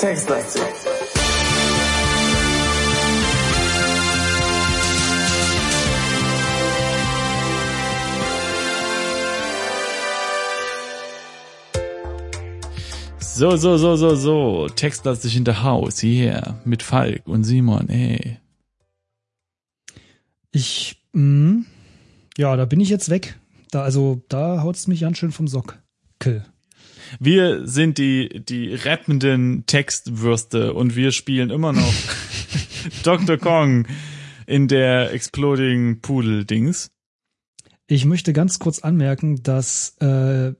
Textlektion. So, so, so, so, so. Textlastig in der Haus. Yeah. Mit Falk und Simon. Hey. Ich, mh, ja, da bin ich jetzt weg. Da, also, da haut's mich ganz schön vom Sockel. Wir sind die, die rappenden Textwürste und wir spielen immer noch Dr. Kong in der Exploding Pudel Dings. Ich möchte ganz kurz anmerken, dass äh,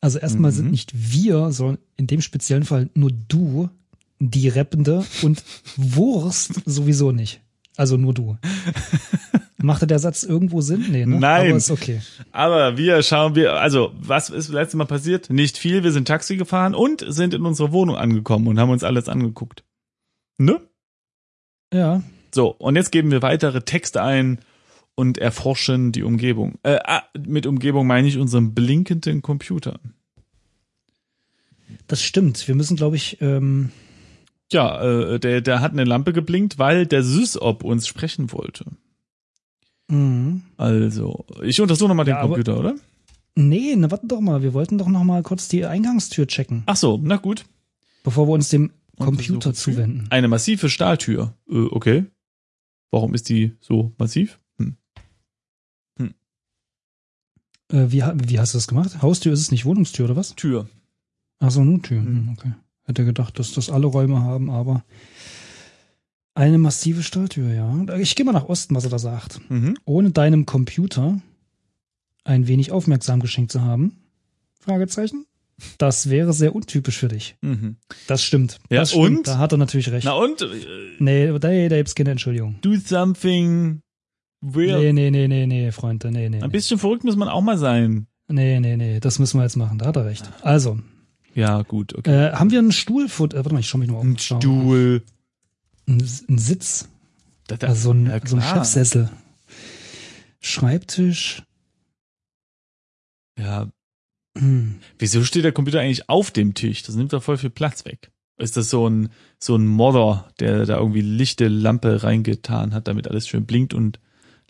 also erstmal Mhm. sind nicht wir, sondern in dem speziellen Fall nur du die Rappende und Wurst sowieso nicht. Also nur du. Machte der Satz irgendwo Sinn? Nee, ne? Nein. Aber ist okay. Aber wir schauen wir, also was ist letztes Mal passiert? Nicht viel, wir sind Taxi gefahren und sind in unserer Wohnung angekommen und haben uns alles angeguckt. Ne? Ja. So, und jetzt geben wir weitere Texte ein und erforschen die Umgebung. Äh, ah, mit Umgebung meine ich unseren blinkenden Computer. Das stimmt. Wir müssen, glaube ich, ähm, Ja, äh, der, der hat eine Lampe geblinkt, weil der SysOp uns sprechen wollte. mh. Also, ich untersuche nochmal den Ja, aber- Computer, oder? nee, na warte doch mal. Wir wollten doch noch mal kurz die Eingangstür checken, Ach so, na gut. bevor wir uns dem Computer zuwenden. Eine massive Stahltür. Äh, okay. Warum ist die so massiv? Hm. Äh, wie, wie hast du das gemacht? Haustür ist es nicht Wohnungstür oder was? Tür. Ach so, nur Tür. Mhm. Hm, Okay. Hätte gedacht, dass das alle Räume haben, aber eine massive Stahltür, ja. Ich gehe mal nach Osten, was er da sagt. Mhm. Ohne deinem Computer ein wenig aufmerksam geschenkt zu haben? Fragezeichen. Das wäre sehr untypisch für dich. Mhm. Das stimmt. Ja, das stimmt. und? Da hat er natürlich recht. Na und? Nee, da, da gibt's keine Entschuldigung. do something real. Nee, nee, nee, nee, nee, Freunde, nee, nee. Ein Nee, bisschen verrückt muss man auch mal sein. nee, nee, nee, das müssen wir jetzt machen, da hat er recht. Also, Ja, gut, okay. äh, haben wir einen Stuhl, äh, warte mal, ich schau mich nur um. Ein. Stuhl. Ein, ein Sitz, Da, da, also so ein, ja, so ein. Chefsessel. Schreibtisch. Ja. Hm. Wieso steht der Computer eigentlich auf dem Tisch? Das nimmt doch voll viel Platz weg. Ist das so ein, so ein Modder, der da irgendwie lichte Lampe reingetan hat, damit alles schön blinkt und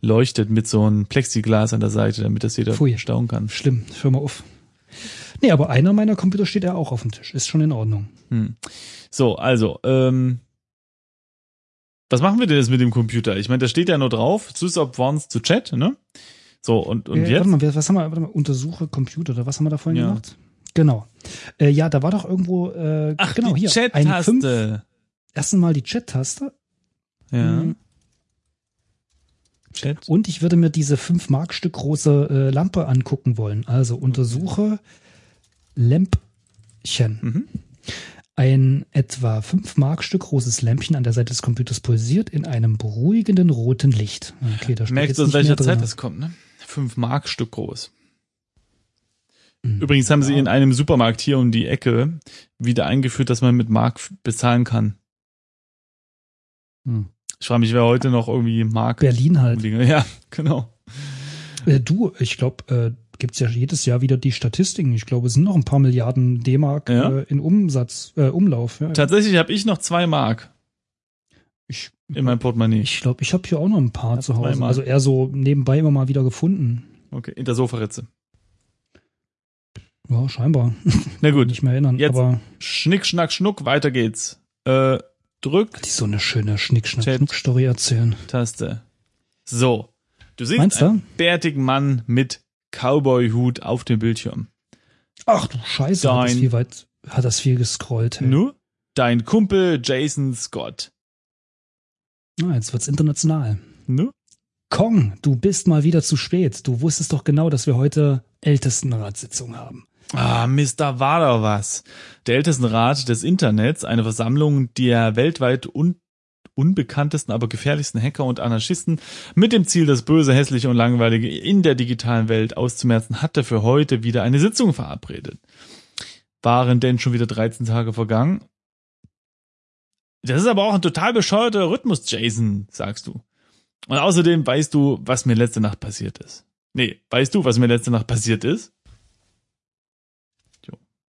leuchtet mit so einem Plexiglas an der Seite, damit das jeder Pfui. staunen kann. Schlimm, hör mal auf. Nee, aber einer meiner Computer steht ja auch auf dem Tisch. Ist schon in Ordnung. Hm. So, also, ähm, was machen wir denn jetzt mit dem Computer? Ich meine, da steht ja nur drauf, wants to chat, ne? So, und, und äh, jetzt? Warte mal, was haben wir, warte mal, untersuche Computer, oder was haben wir da vorhin Ja. gemacht? Genau. Äh, ja, da war doch irgendwo, äh, Ach, genau, die hier. Chat-Taste. ersten Mal die Chat-Taste. Ja, Mhm. Chat. Und ich würde mir diese 5 Mark Stück große äh, Lampe angucken wollen. Also untersuche Lämpchen. Mhm. Ein etwa 5 Mark Stück großes Lämpchen an der Seite des Computers pulsiert in einem beruhigenden roten Licht. Okay, da Merkst jetzt du, aus nicht welcher Zeit das kommt, ne? Fünf Mark Stück groß. Mhm. Übrigens haben sie in einem Supermarkt hier um die Ecke wieder eingeführt, dass man mit Mark bezahlen kann. Hm. Ich frage mich, wer heute noch irgendwie Mark. Berlin halt. Ja, genau. Äh, du, ich glaube, äh, gibt's ja jedes Jahr wieder die Statistiken. Ich glaube, es sind noch ein paar Milliarden D-Mark Ja. äh, in Umsatz, äh, Umlauf. Ja. Tatsächlich habe ich noch zwei Mark Ich in meinem Portemonnaie. ich glaube, ich habe hier auch noch ein paar zu Hause. Also eher so nebenbei immer mal wieder gefunden. Okay, in der Sofaritze. Ja, scheinbar. Na gut, Nicht mehr erinnern. Jetzt- Aber Schnick, Schnack, Schnuck, weiter geht's. Äh, drück, die so eine schöne schnick schnack Chat. schnuck story erzählen. Taste. So. Du siehst Meinst du? einen bärtigen Mann mit Cowboy-Hut auf dem Bildschirm. Ach du Scheiße, hat das Dein- viel weit, hat das viel gescrollt. Hey. Nur dein Kumpel Jason Scott. Ah, jetzt wird's international. Nur? Kong, du bist mal wieder zu spät. Du wusstest doch genau, dass wir heute Ältestenratssitzung haben. Ah, Mist, da war doch was. Der Ältestenrat des Internets, eine Versammlung der weltweit un unbekanntesten, aber gefährlichsten Hacker und Anarchisten mit dem Ziel, das Böse, Hässliche und Langweilige in der digitalen Welt auszumerzen, hatte für heute wieder eine Sitzung verabredet. Waren denn schon wieder 13 Tage vergangen? Das ist aber auch ein total bescheuerter Rhythmus, Jason, sagst du. Und außerdem weißt du, was mir letzte Nacht passiert ist. Nee, weißt du, was mir letzte Nacht passiert ist?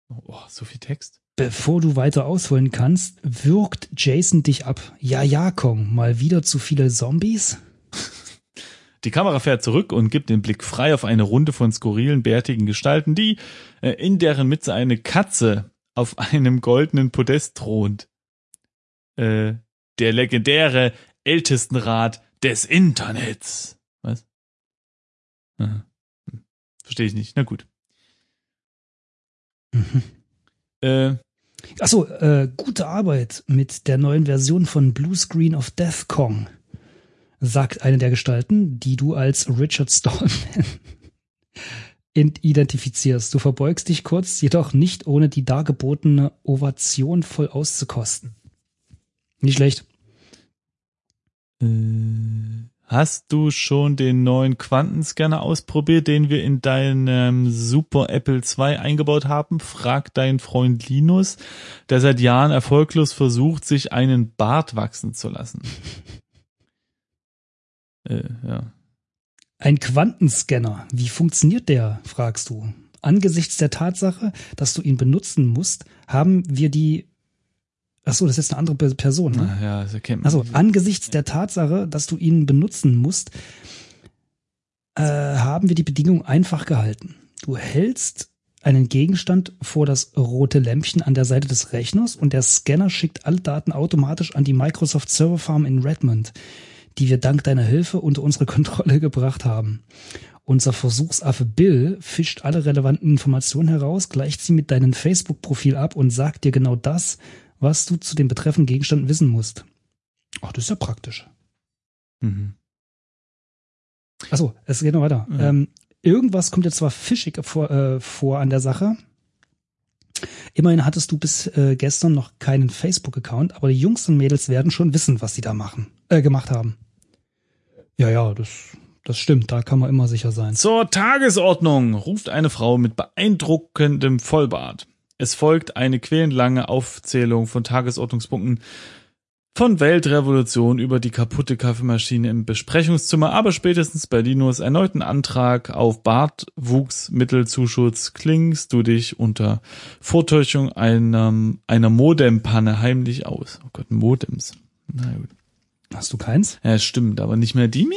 Oh, so viel Text. Bevor du weiter ausholen kannst, wirkt Jason dich ab. Ja, ja, Kong, mal wieder zu viele Zombies? Die Kamera fährt zurück und gibt den Blick frei auf eine Runde von skurrilen, bärtigen Gestalten, die, äh, in deren Mitte eine Katze auf einem goldenen Podest thront. Äh, der legendäre Ältestenrat des Internets. Was? Aha. Hm. Verstehe ich nicht. Na gut. Mhm. Äh, Achso, äh, gute Arbeit mit der neuen Version von Blue Screen of Death Kong, sagt eine der Gestalten, die du als Richard Stallman identifizierst. Du verbeugst dich kurz, jedoch nicht ohne die dargebotene Ovation voll auszukosten. Nicht schlecht. Äh, hast du schon den neuen Quantenscanner ausprobiert, den wir in deinem Super Apple II eingebaut haben? fragt dein Freund Linus, der seit Jahren erfolglos versucht, sich einen Bart wachsen zu lassen. äh, ja. Ein Quantenscanner, wie funktioniert der, fragst du. Angesichts der Tatsache, dass du ihn benutzen musst, haben wir die Ach so, das ist jetzt eine andere Person. Ne? Ja, das erkennt man. Also angesichts der Tatsache, dass du ihn benutzen musst, äh, haben wir die Bedingung einfach gehalten. Du hältst einen Gegenstand vor das rote Lämpchen an der Seite des Rechners und der Scanner schickt alle Daten automatisch an die Microsoft Server Farm in Redmond, die wir dank deiner Hilfe unter unsere Kontrolle gebracht haben. Unser Versuchsaffe Bill fischt alle relevanten Informationen heraus, gleicht sie mit deinem Facebook-Profil ab und sagt dir genau das, was du zu dem betreffenden Gegenstand wissen musst. Ach, das ist ja praktisch. Mhm. Achso, es geht noch weiter. Ja. Ähm, irgendwas kommt jetzt zwar fischig vor, äh, vor an der Sache. Immerhin hattest du bis äh, gestern noch keinen Facebook-Account, aber die Jungs und Mädels werden schon wissen, was sie da machen, äh, gemacht haben. Ja, ja, das, das stimmt, da kann man immer sicher sein. Zur Tagesordnung ruft eine Frau mit beeindruckendem Vollbart. Es folgt eine quälenlange Aufzählung von Tagesordnungspunkten von Weltrevolution über die kaputte Kaffeemaschine im Besprechungszimmer, aber spätestens bei Linus erneuten Antrag auf Bartwuchsmittelzuschutz klingst du dich unter Vortäuschung einer, einer Modempanne heimlich aus. Oh Gott, Modems. Na gut. Hast du keins? Ja, stimmt, aber nicht mehr die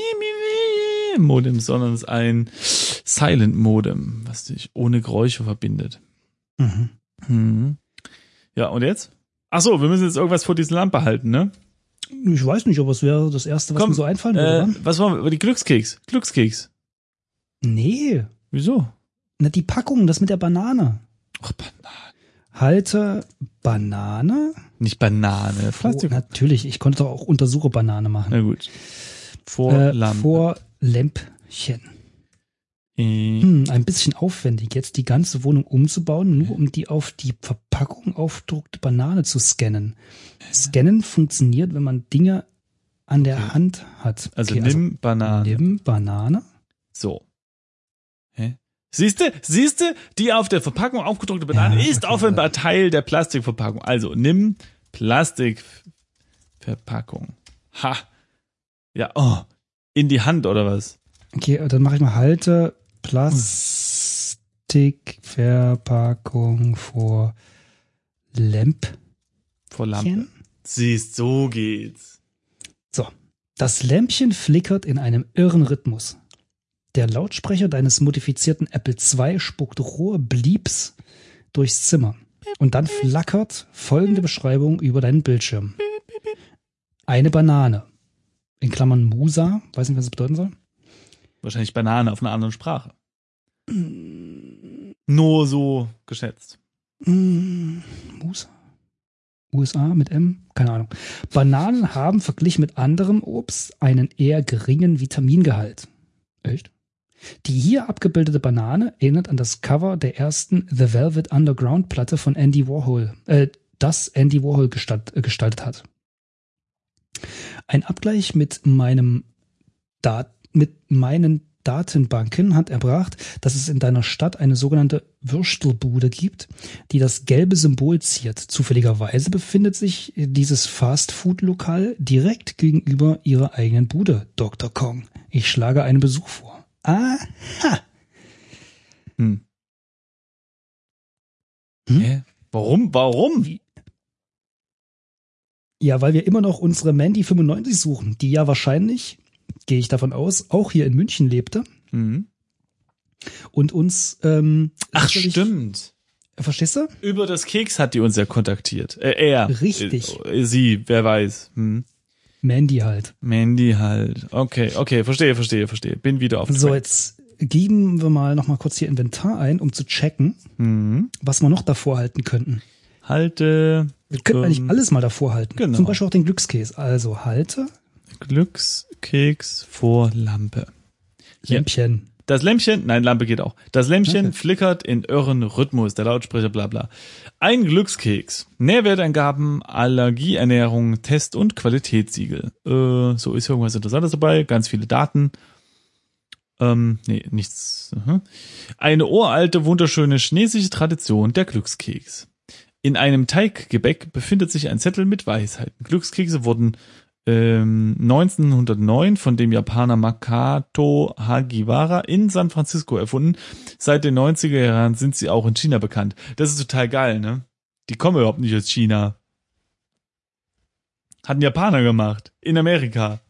Modem, sondern es ist ein Silent Modem, was dich ohne Geräusche verbindet. Mhm. Hm. Ja, und jetzt? Ach so, wir müssen jetzt irgendwas vor diese Lampe halten, ne? Ich weiß nicht, aber es wäre das Erste, was Komm, mir so einfallen würde. Äh, was wollen wir? Die Glückskeks. Glückskeks. Nee. Wieso? Na, die Packung, das mit der Banane. Ach, Banane. Halte Banane? Nicht Banane. Plastik. natürlich, ich konnte doch auch Untersuche Banane machen. Na gut. Vor äh, Lampe. Vor Lämpchen. Äh. Hm, ein bisschen aufwendig, jetzt die ganze Wohnung umzubauen, nur um die auf die Verpackung aufgedruckte Banane zu scannen. Scannen funktioniert, wenn man Dinge an der okay. Hand hat. Also okay, nimm also Banane. Nimm Banane. So. Hä? Siehste, siehste, die auf der Verpackung aufgedruckte Banane ja, ist okay, offenbar Teil der Plastikverpackung. Also nimm Plastikverpackung. Ha. Ja, oh. In die Hand oder was? Okay, dann mache ich mal Halte Plastikverpackung vor Lämpchen. Vor Lampe. Siehst, so geht's. So. Das Lämpchen flickert in einem irren Rhythmus. Der Lautsprecher deines modifizierten Apple II spuckt rohe Blieps durchs Zimmer. Und dann flackert folgende Beschreibung über deinen Bildschirm. Eine Banane. In Klammern Musa. Weiß nicht, was das bedeuten soll. Wahrscheinlich Banane auf einer anderen Sprache. Nur so geschätzt. Musa? USA mit M? Keine Ahnung. Bananen haben verglichen mit anderem Obst einen eher geringen Vitamingehalt. Echt? Die hier abgebildete Banane erinnert an das Cover der ersten The Velvet Underground Platte von Andy Warhol, äh, das Andy Warhol gestalt, äh, gestaltet hat. Ein Abgleich mit meinem Dat mit meinen Datenbanken hat erbracht, dass es in deiner Stadt eine sogenannte Würstelbude gibt, die das gelbe Symbol ziert. Zufälligerweise befindet sich dieses Fastfood-Lokal direkt gegenüber ihrer eigenen Bude, Dr. Kong. Ich schlage einen Besuch vor. Aha. Hm. Hm? Hä? Warum? Warum? Ja, weil wir immer noch unsere Mandy 95 suchen, die ja wahrscheinlich, gehe ich davon aus, auch hier in München lebte Mhm. und uns ähm, Ach, stimmt. Verstehst du? Über das Keks hat die uns ja kontaktiert. Äh, er. Richtig. Äh, sie, wer weiß. Hm. Mandy halt. Mandy halt. Okay, okay, verstehe, verstehe, verstehe. Bin wieder auf So, jetzt geben wir mal noch mal kurz hier Inventar ein, um zu checken, Mhm. was wir noch davor halten könnten. Halte Wir könnten Ähm, eigentlich alles mal davor halten. genau. Zum Beispiel auch den Glückskäse. Also halte Glückskeks vor Lampe. Lämpchen. Das Lämpchen, nein, Lampe geht auch. Das Lämpchen Okay. flickert in irren Rhythmus, der Lautsprecher, bla bla. Ein Glückskeks. Nährwertangaben, Allergieernährung, Test- und Qualitätssiegel. Äh, so ist irgendwas Interessantes dabei, ganz viele Daten. Ähm, nee, nichts. aha. Eine uralte, wunderschöne chinesische Tradition, der Glückskeks. In einem Teiggebäck befindet sich ein Zettel mit Weisheiten. Glückskekse wurden ähm, 1909 von dem Japaner Makato Hagiwara in San Francisco erfunden. Seit den 90er Jahren sind sie auch in China bekannt. Das ist total geil, ne? Die kommen überhaupt nicht aus China. Hatten Japaner gemacht. In Amerika.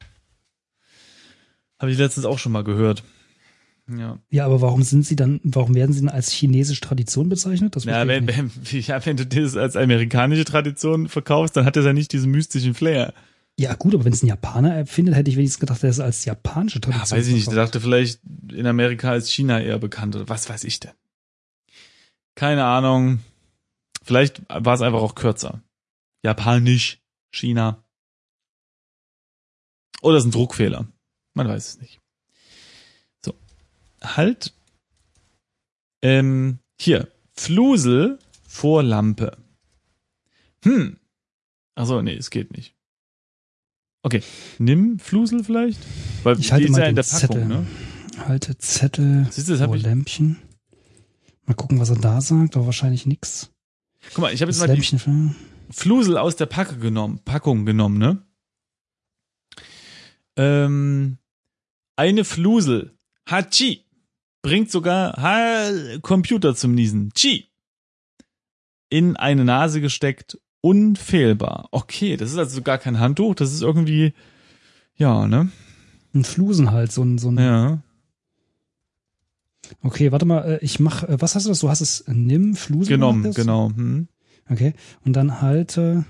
Habe ich letztens auch schon mal gehört. Ja. Ja, aber warum sind sie dann, warum werden sie dann als chinesische Tradition bezeichnet? Das Ja, wenn, wenn, ja, wenn du das als amerikanische Tradition verkaufst, dann hat das ja nicht diesen mystischen Flair. Ja, gut, aber wenn es ein Japaner erfindet, hätte ich wenigstens gedacht, er ist als japanische Ja, Tradition. weiß ich nicht. Ich dachte vielleicht, in Amerika ist China eher bekannt oder was weiß ich denn. Keine Ahnung. Vielleicht war es einfach auch kürzer. Japanisch, China. Oder es ist ein Druckfehler. Man weiß es nicht. So. Halt. Ähm, hier. Flusel vor Lampe. Hm. Achso, nee, es geht nicht. Okay. Nimm Flusel vielleicht? Weil Ich halte die mal ja in der Packung, Zettel. ne? Halte Zettel Siehst du, vor ich. Lämpchen. Mal gucken, was er da sagt, aber wahrscheinlich nix. Guck mal, ich habe jetzt Das mal die Lämpchen für, Flusel aus der Packe genommen, Packung genommen, ne? Ähm, eine Flusel, Hachi, bringt sogar ha Computer zum Niesen. Chi. In eine Nase gesteckt, unfehlbar. Okay, das ist also gar kein Handtuch, das ist irgendwie, ja, ne? ein Flusen halt, so ein, so ein Ja. Okay, warte mal, äh, ich mach, äh, was hast du das? Du hast es äh, nimm, Flusen Genommen, genau. Hm. Okay, und dann halte.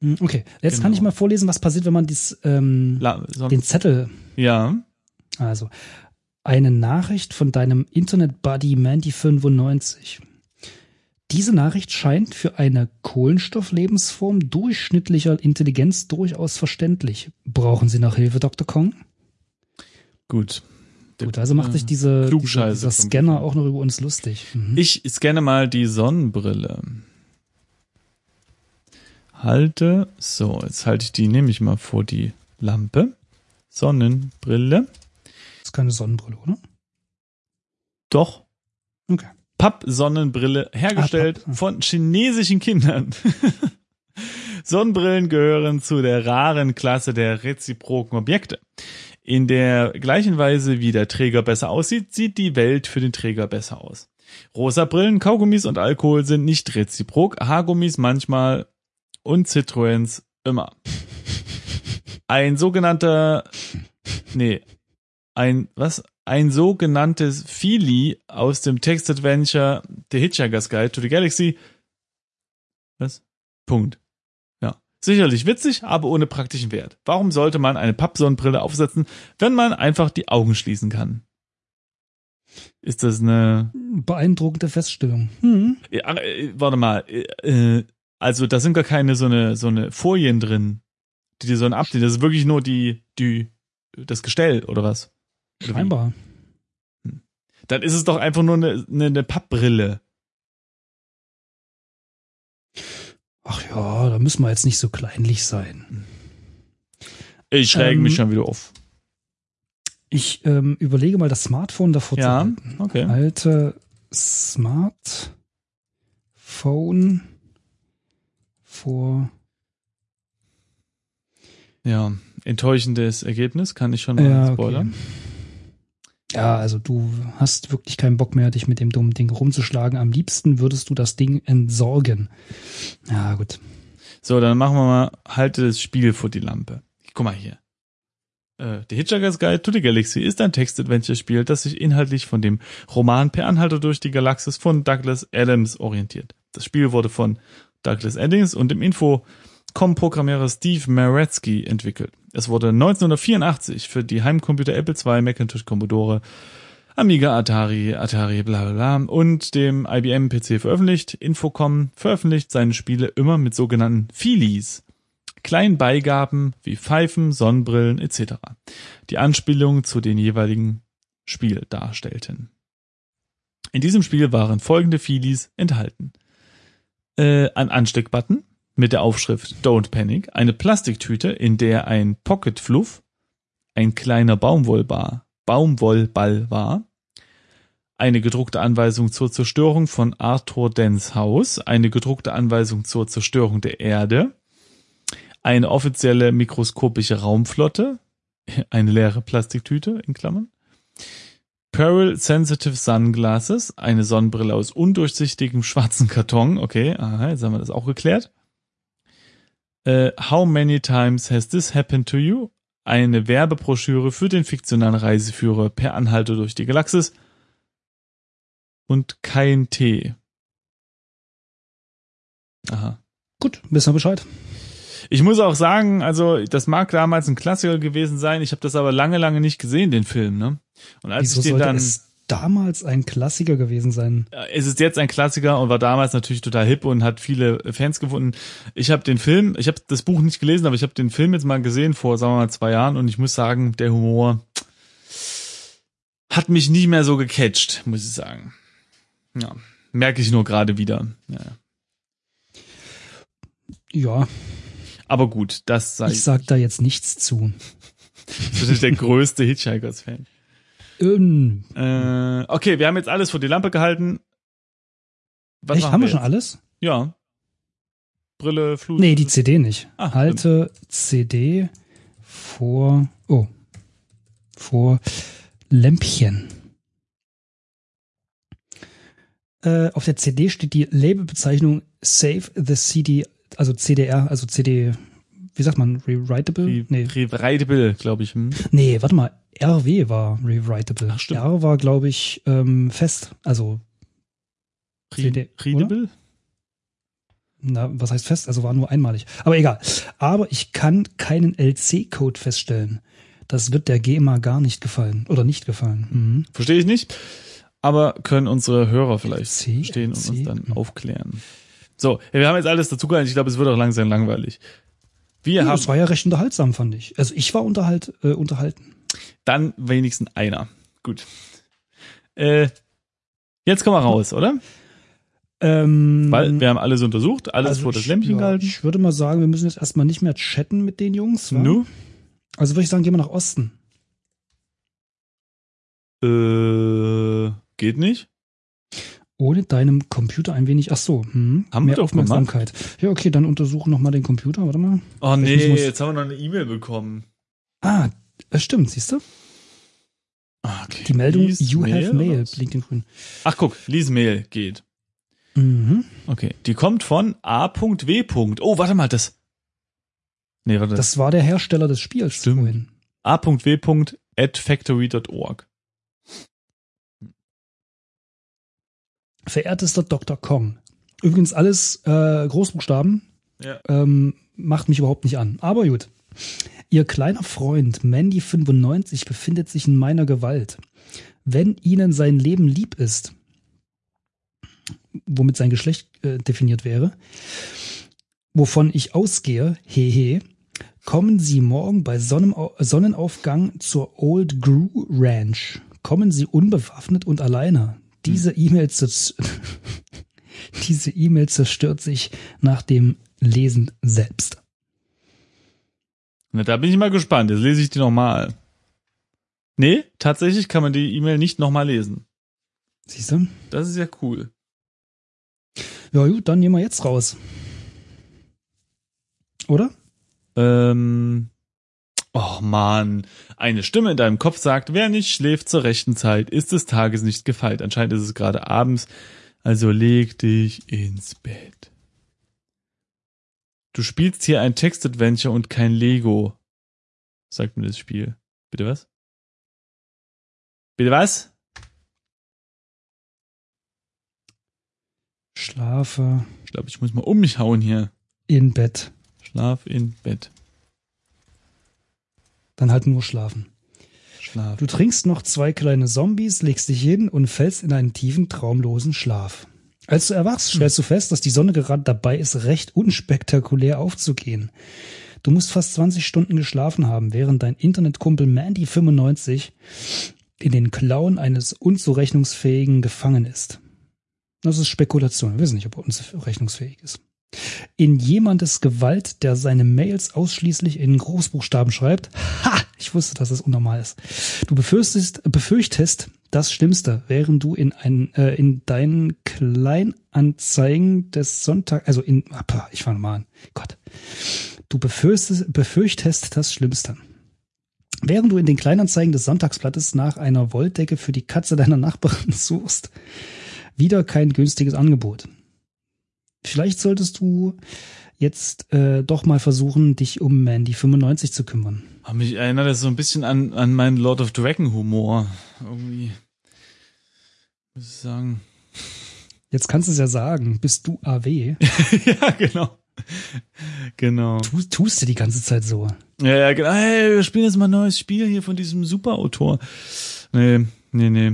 Hm, Okay, jetzt Genau. kann ich mal vorlesen, was passiert, wenn man dies, ähm, La den Zettel, ja. also eine Nachricht von deinem Internet-Buddy Mandy95. Diese Nachricht scheint für eine Kohlenstofflebensform durchschnittlicher Intelligenz durchaus verständlich. Brauchen Sie noch Hilfe, Dr. Kong? Gut. Gut, also macht sich diese, dieser, Klugscheiße dieser Scanner auch noch über uns lustig. Mhm. Ich scanne mal die Sonnenbrille. Halte, so, jetzt halte ich die, nehme ich mal vor die Lampe. Sonnenbrille. Das ist keine Sonnenbrille, oder? Doch. Okay. Papp-Sonnenbrille hergestellt Ah, Papp. von chinesischen Kindern. Sonnenbrillen gehören zu der raren Klasse der reziproken Objekte. In der gleichen Weise, wie der Träger besser aussieht, sieht die Welt für den Träger besser aus. Rosa Brillen, Kaugummis und Alkohol sind nicht reziprok, Haargummis manchmal und Citroëns immer. Ein sogenannter, nee, ein, was? Ein sogenanntes Feely aus dem Text-Adventure The Hitchhiker's Guide to the Galaxy. Was? Punkt. Ja. Sicherlich witzig, aber ohne praktischen Wert. Warum sollte man eine Pappsonnenbrille aufsetzen, wenn man einfach die Augen schließen kann? Ist das eine, Beeindruckende Feststellung. Hm. ja, äh, warte mal, äh, äh, also da sind gar keine so eine, so eine Folien drin, die dir so ein abziehen. Das ist wirklich nur die, die, das Gestell, oder was? Scheinbar. Dann ist es doch einfach nur eine, eine, eine Pappbrille. Ach ja, da müssen wir jetzt nicht so kleinlich sein. Ich reg Ähm, mich schon wieder auf. Ich ähm, überlege mal, das Smartphone davor zu Ja, halten. okay. Alte Smartphone vor. Ja, enttäuschendes Ergebnis, kann ich schon mal Ja, okay. Ja, also du hast wirklich keinen Bock mehr, dich mit dem dummen Ding rumzuschlagen. Am liebsten würdest du das Ding entsorgen. Ja, gut. So, dann machen wir mal, halte das Spiel vor die Lampe. Guck mal hier. Äh, The Hitchhiker's Guide to the Galaxy ist ein Text-Adventure-Spiel, das sich inhaltlich von dem Roman Per Anhalter durch die Galaxis von Douglas Adams orientiert. Das Spiel wurde von Douglas Adams und dem Infocom-Programmierer Steve Maretsky entwickelt. Es wurde 1984 für die Heimcomputer Apple II, Macintosh, Commodore, Amiga, Atari, Atari, bla bla bla und dem IBM PC veröffentlicht. Infocom veröffentlicht seine Spiele immer mit sogenannten Feelies, kleinen Beigaben wie Pfeifen, Sonnenbrillen etc., die Anspielungen zu den jeweiligen Spiel darstellten. In diesem Spiel waren folgende Feelies enthalten. Äh, ein Ansteckbutton mit der Aufschrift Don't Panic, eine Plastiktüte, in der ein Pocket Fluff, ein kleiner Baumwollbar, Baumwollball war, eine gedruckte Anweisung zur Zerstörung von Arthur Dens Haus, eine gedruckte Anweisung zur Zerstörung der Erde, eine offizielle mikroskopische Raumflotte, eine leere Plastiktüte in Klammern, Peril Sensitive Sunglasses, eine Sonnenbrille aus undurchsichtigem schwarzen Karton, okay, aha, jetzt haben wir das auch geklärt. Äh, How many times has this happened to you? Eine Werbebroschüre für den fiktionalen Reiseführer per Anhalter durch die Galaxis und kein Tee. Aha. Gut, wissen wir Bescheid. Ich muss auch sagen, also das mag damals ein Klassiker gewesen sein, ich habe das aber lange, lange nicht gesehen, den Film, ne? Und als Wieso ich den dann. es damals ein Klassiker gewesen sein? es ist jetzt ein Klassiker und war damals natürlich total hip und hat viele Fans gefunden. Ich habe den Film, ich habe das Buch nicht gelesen, aber ich habe den Film jetzt mal gesehen vor, sagen wir mal, zwei Jahren und ich muss sagen, der Humor hat mich nie mehr so gecatcht, muss ich sagen. Ja, merke ich nur gerade wieder. Ja. Ja, Aber gut, das sei ich sag da jetzt nichts zu. ich bin der größte Hitchhikers-Fan. Ähm, Äh, okay, wir haben jetzt alles vor die Lampe gehalten. Was echt, haben wir wir schon jetzt? alles? Ja. Brille, Flut. Nee, die CD nicht. Ah, Halte CD vor, oh, vor Lämpchen. Äh, auf der CD steht die Labelbezeichnung Save the CD, also CDR, also CD, wie sagt man, rewritable? Re nee. Rewritable, glaube ich. Hm? nee, warte mal, RW war rewritable. Ach, stimmt. R war, glaube ich, ähm, fest, also Re CD, Readable? Na, was heißt fest? Also war nur einmalig. Aber egal. Aber ich kann keinen LC-Code feststellen. Das wird der GEMA gar nicht gefallen. Oder nicht gefallen. Mhm. Verstehe ich nicht. Aber können unsere Hörer vielleicht C, verstehen und C, uns dann hm. aufklären. So, wir haben jetzt alles dazu gehalten. Ich glaube, es wird auch langsam langweilig. Wir Ja, haben das war ja recht unterhaltsam, fand ich. Also ich war unterhalt, äh, unterhalten. dann wenigstens einer. Gut. Äh, jetzt kommen wir raus, oder? Ähm, Weil wir haben alles untersucht, alles also vor das Lämpchen ja, gehalten. Ich würde mal sagen, wir müssen jetzt erstmal nicht mehr chatten mit den Jungs. Nu? Also würde ich sagen, gehen wir nach Osten. Äh, geht nicht. Ohne deinem Computer ein wenig, ach so, hm, Haben wir mehr doch Aufmerksamkeit. Ja, okay, dann untersuchen noch mal den Computer, warte mal. Oh Vielleicht nee, wir's- jetzt haben wir noch eine E-Mail bekommen. Ah, das stimmt, siehst du? Ah, Okay. Die Meldung Lies You have Mail oder was? blinkt in grün. Ach guck, Lies Mail geht. Mhm. Okay, die kommt von A.W. Oh, warte mal, das. Nee, warte. Das war der Hersteller des Spiels Stimmt. A.W. at factory.org. Verehrtester Dr. Kong. Übrigens alles äh, Großbuchstaben. Ja. Ähm, macht mich überhaupt nicht an. Aber gut. Ihr kleiner Freund Mandy95 befindet sich in meiner Gewalt. Wenn Ihnen sein Leben lieb ist, womit sein Geschlecht äh, definiert wäre, wovon ich ausgehe, hehe, kommen Sie morgen bei Sonnenau Sonnenaufgang zur Old Gru Ranch. Kommen Sie unbewaffnet und alleine. Diese E-Mail diese E-Mail zerstört sich nach dem Lesen selbst. Na, da bin ich mal gespannt. Jetzt lese ich die nochmal. Nee, tatsächlich kann man die E-Mail nicht nochmal lesen. Siehst du? Das ist ja cool. Ja gut, dann nehmen wir jetzt raus. Oder? Ähm, Oh man, eine Stimme in deinem Kopf sagt, wer nicht schläft zur rechten Zeit, ist des Tages nicht gefeit. Anscheinend ist es gerade abends, also leg dich ins Bett. Du spielst hier ein Text-Adventure und kein Lego, sagt mir das Spiel. Bitte was? Bitte was? Schlafe Ich glaube, ich muss mal um mich hauen hier. in Bett. Schlaf in Bett. Dann halt nur schlafen. Schlaf. Du trinkst noch zwei kleine Zombies, legst dich hin und fällst in einen tiefen, traumlosen Schlaf. Als du erwachst, stellst du fest, dass die Sonne gerade dabei ist, recht unspektakulär aufzugehen. Du musst fast 20 Stunden geschlafen haben, während dein Internetkumpel Mandy95 in den Klauen eines unzurechnungsfähigen gefangen ist. Das ist Spekulation. Wir wissen nicht, ob er unzurechnungsfähig ist. In jemandes Gewalt, der seine Mails ausschließlich in Großbuchstaben schreibt. Ha! Ich wusste, dass es unnormal ist. Du befürchtest, befürchtest das Schlimmste, während du in, ein, äh, in deinen Kleinanzeigen des Sonntag, also in, ah, ich fange mal an. Gott. Du befürchtest, befürchtest das Schlimmste. Während du in den Kleinanzeigen des Sonntagsblattes nach einer Wolldecke für die Katze deiner Nachbarin suchst, wieder kein günstiges Angebot. Vielleicht solltest du jetzt äh, doch mal versuchen, dich um Mandy 95 zu kümmern. Aber mich erinnert das so ein bisschen an, an meinen Lord of Dragon Humor. Irgendwie. Muss ich sagen. Jetzt kannst du es ja sagen, bist du AW? ja, genau. Genau. Tu, tust du die ganze Zeit so. Ja, ja, genau. Hey, wir spielen jetzt mal ein neues Spiel hier von diesem Superautor. Nee, nee, nee.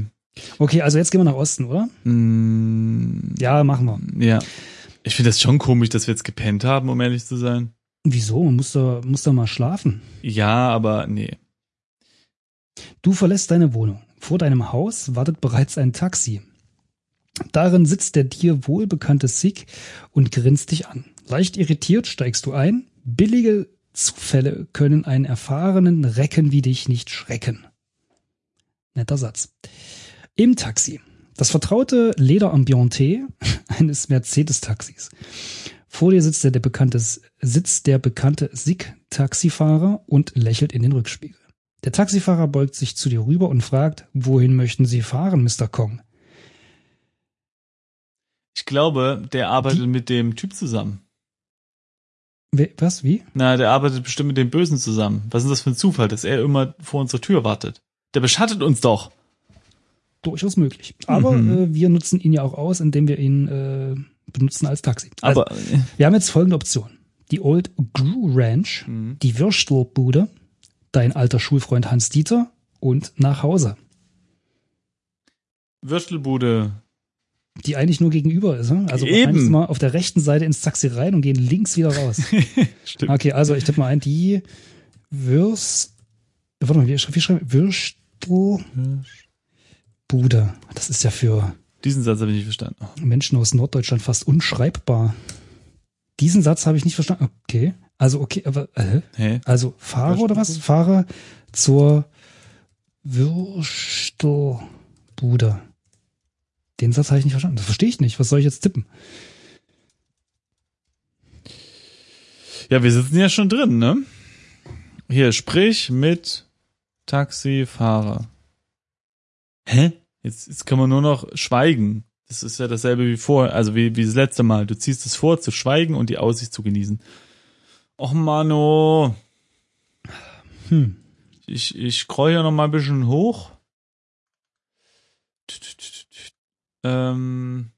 Okay, also jetzt gehen wir nach Osten, oder? Mm, Ja, machen wir. ja. Ich finde das schon komisch, dass wir jetzt gepennt haben, um ehrlich zu sein. Wieso? Man muss da, muss da mal schlafen. Ja, aber nee. Du verlässt deine Wohnung. Vor deinem Haus wartet bereits ein Taxi. Darin sitzt der dir wohlbekannte Sikh und grinst dich an. Leicht irritiert steigst du ein. Billige Zufälle können einen erfahrenen Recken wie dich nicht schrecken. Netter Satz. Im Taxi. Das vertraute Lederambiente eines Mercedes-Taxis. Vor dir sitzt der, der bekannte, sitzt der bekannte Sikh-Taxifahrer und lächelt in den Rückspiegel. Der Taxifahrer beugt sich zu dir rüber und fragt, wohin möchten Sie fahren, Mr. Kong? Ich glaube, der arbeitet Die- mit dem Typ zusammen. Was? Wie? Na, der arbeitet bestimmt mit dem Bösen zusammen. Was ist das für ein Zufall, dass er immer vor unserer Tür wartet? Der beschattet uns doch. Durchaus möglich. Aber Mhm. äh, wir nutzen ihn ja auch aus, indem wir ihn äh, benutzen als Taxi. Also, Aber äh, wir haben jetzt folgende Option. Die Old Gru Ranch, Mhm. die Würstelbude, dein alter Schulfreund Hans Dieter und nach Hause. Würstelbude. Die eigentlich nur gegenüber ist. ne? Also Eben. wir auf der rechten Seite ins Taxi rein und gehen links wieder raus. Stimmt. Okay, also ich tippe mal ein, die Würst... Warte mal, wie, schre- wie schreiben wir? Würstelbude. Das ist ja für Diesen Satz habe ich nicht verstanden. Menschen aus Norddeutschland fast unschreibbar. Diesen Satz habe ich nicht verstanden. Okay. Also, okay, aber, äh, Hä? also Fahrer oder was? Fahrer zur Würstelbude. Den Satz habe ich nicht verstanden. Das verstehe ich nicht. Was soll ich jetzt tippen? Ja, wir sitzen ja schon drin, ne? Hier, sprich mit Taxifahrer. Hä? Jetzt, jetzt kann man nur noch schweigen. Das ist ja dasselbe wie vor, also wie, wie das letzte Mal. Du ziehst es vor, zu schweigen und die Aussicht zu genießen. Och, Mano. Hm. Ich, ich scroll hier noch mal ein bisschen hoch. Ähm.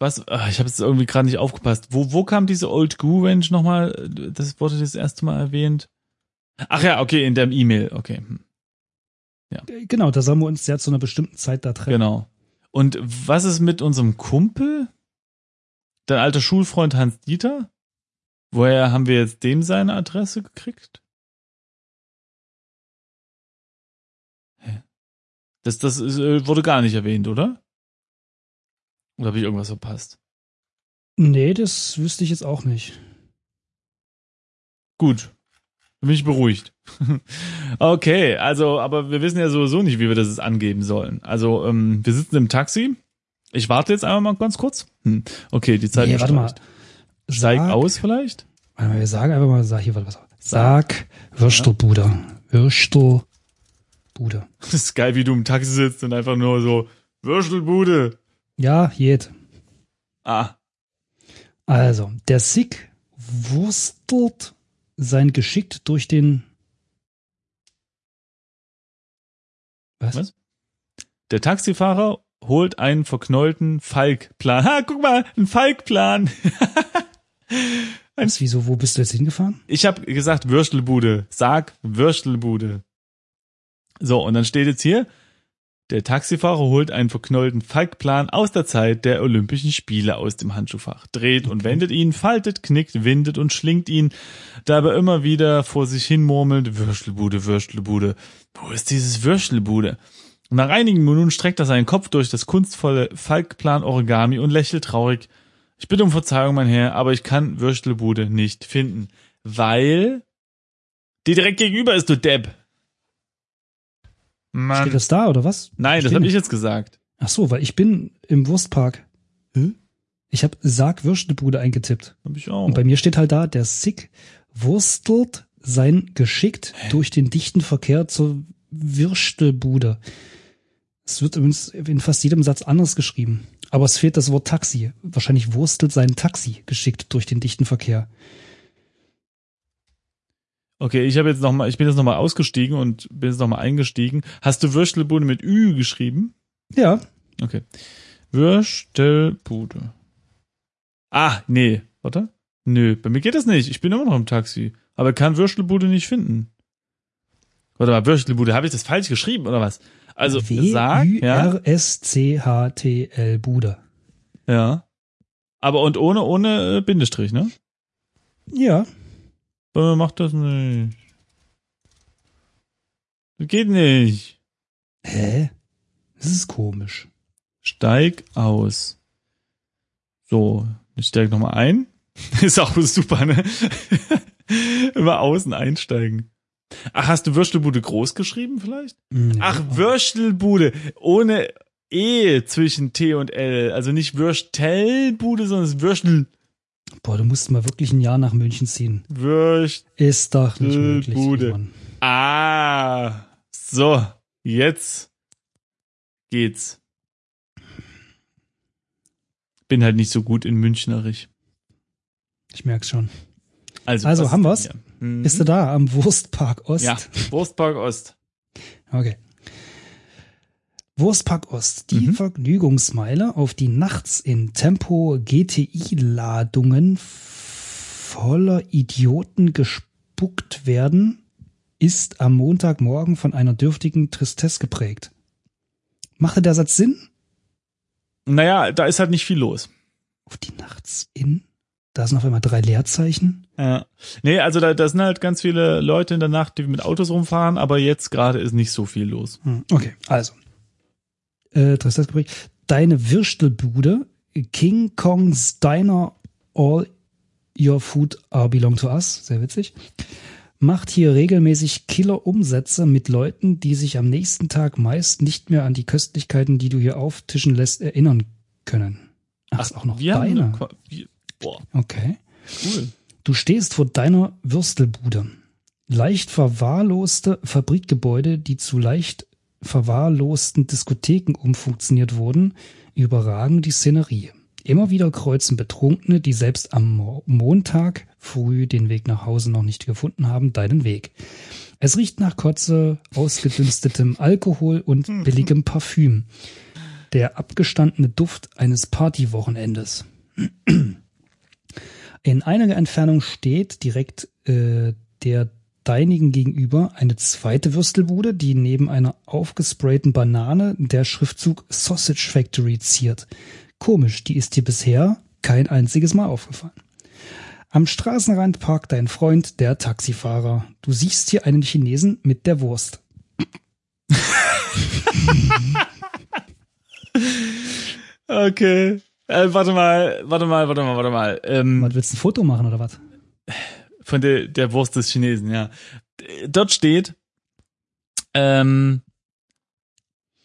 Was? Ah, Ich habe jetzt irgendwie gerade nicht aufgepasst. Wo, wo kam diese Old Goo Range nochmal? Das wurde das erste Mal erwähnt. Ach ja, okay, in der E-Mail. Okay, hm, Äh, Genau, da sollen wir uns ja zu einer bestimmten Zeit da treffen. genau. Und was ist mit unserem Kumpel? Dein alter Schulfreund Hans Dieter? Woher haben wir jetzt dem seine Adresse gekriegt? Hä? Das, das ist, äh, wurde gar nicht erwähnt, oder? Oder habe ich irgendwas verpasst? Nee, das wüsste ich jetzt auch nicht. Gut. Dann bin ich beruhigt. okay, also, aber wir wissen ja sowieso nicht, wie wir das jetzt angeben sollen. Also, ähm, wir sitzen im Taxi. Ich warte jetzt einmal mal ganz kurz. Hm. Okay, die Zeit Nee, ist warte mal. streicht. Steig Sag- aus vielleicht? Warte mal, wir sagen einfach mal, sag hier was. Sag Würstelbude. Würstelbude. Das ist geil, wie du im Taxi sitzt und einfach nur so, Würstelbude. Ja, jed. Ah, Also, der Sick wurstelt sein Geschick durch den. Was? Was? der Taxifahrer holt einen verknollten Falkplan. Ha, guck mal, ein Falkplan. Was, wieso, wo bist du jetzt hingefahren? Ich habe gesagt Würstelbude. Sag Würstelbude. So, und dann steht jetzt hier, der Taxifahrer holt einen verknollten Falkplan aus der Zeit der Olympischen Spiele aus dem Handschuhfach, dreht und wendet ihn, faltet, knickt, windet und schlingt ihn, dabei immer wieder vor sich hin murmelt, Würstelbude, Würstelbude, wo ist dieses Würstelbude? Nach einigen Minuten streckt er seinen Kopf durch das kunstvolle Falkplan-Origami und lächelt traurig. Ich bitte um Verzeihung, mein Herr, aber ich kann Würstelbude nicht finden, weil die direkt gegenüber ist, du Depp. Mann. Steht das da oder was? Nein, das habe ich jetzt gesagt. Ach so, weil ich bin im Wurstpark. Hä? Ich habe Sag Würstelbude eingetippt. Hab ich auch. Und bei mir steht halt da, der Sick wurstelt sein geschickt durch den dichten Verkehr zur Würstelbude. Es wird übrigens in fast jedem Satz anders geschrieben. Aber es fehlt das Wort Taxi. Wahrscheinlich wurstelt sein Taxi geschickt durch den dichten Verkehr. Okay, ich habe jetzt noch mal, ich bin jetzt noch mal ausgestiegen und bin jetzt noch mal eingestiegen. Hast du Würstelbude mit Ü geschrieben? Ja, Okay. Würstelbude. Ah, nee, warte. Nö, bei mir geht das nicht. Ich bin immer noch im Taxi. Aber kann Würstelbude nicht finden. Warte mal, Würstelbude, habe ich das falsch geschrieben oder was? Also sag, ja, W-Ü-R-S-C-H-T-L Bude. ja. Aber und ohne ohne äh, Bindestrich, ne? Ja, Mir macht das nicht. Das geht nicht. hä? Das ist komisch. Steig aus. So, ich steig noch mal ein. Ist auch super, ne? Immer außen einsteigen. Ach, hast du Würstelbude groß geschrieben vielleicht? Hm, Ach, ja. Würstelbude. Ohne E zwischen T und L. Also nicht Würstelbude, sondern Würstel. Boah, du musst mal wirklich ein Jahr nach München ziehen. Würst. Ist doch nicht möglich. Bude. Ah. So, jetzt geht's. Bin halt nicht so gut in Münchnerisch. Ich merk's schon. Also, Also, haben wir's? Mhm. Bist du da am Wurstpark Ost? Ja, Wurstpark Ost. Okay. Wurstpark Ost, die Mhm. Vergnügungsmeile, auf die nachts in Tempo GTI-Ladungen voller Idioten gespuckt werden, ist am Montagmorgen von einer dürftigen Tristesse geprägt. Machte der Satz Sinn? Naja, da ist halt nicht viel los. Auf die nachts in? Da sind auf einmal drei Leerzeichen. Ja. Nee, also da, da sind halt ganz viele Leute in der Nacht, die mit Autos rumfahren, aber jetzt gerade ist nicht so viel los. Hm, Okay, also. Äh, Tristesse. Deine Würstelbude, King Kong's Diner, All Your Food Are Belong to Us, sehr witzig, macht hier regelmäßig Killer-Umsätze mit Leuten, die sich am nächsten Tag meist nicht mehr an die Köstlichkeiten, die du hier auftischen lässt, erinnern können. Ach, ist auch noch wir haben deine. eine, boah, Okay. cool. Du stehst vor deiner Würstelbude. Leicht verwahrloste Fabrikgebäude, die zu leicht verwahrlosten Diskotheken umfunktioniert wurden, überragen die Szenerie. Immer wieder kreuzen Betrunkene, die selbst am Mo Montag früh den Weg nach Hause noch nicht gefunden haben, deinen Weg. Es riecht nach Kotze, ausgedünstetem Alkohol und billigem Parfüm. Der abgestandene Duft eines Partywochenendes. In einiger Entfernung steht direkt äh, der deinigen gegenüber eine zweite Würstelbude, die neben einer aufgesprayten Banane der Schriftzug Sausage Factory ziert. Komisch, die ist dir bisher kein einziges Mal aufgefallen. Am Straßenrand parkt dein Freund, der Taxifahrer. Du siehst hier einen Chinesen mit der Wurst. Okay. Äh, warte mal, warte mal, warte mal, warte mal. Ähm, Was willst du ein Foto machen oder was? Von der, der Wurst des Chinesen, ja. Dort steht, ähm,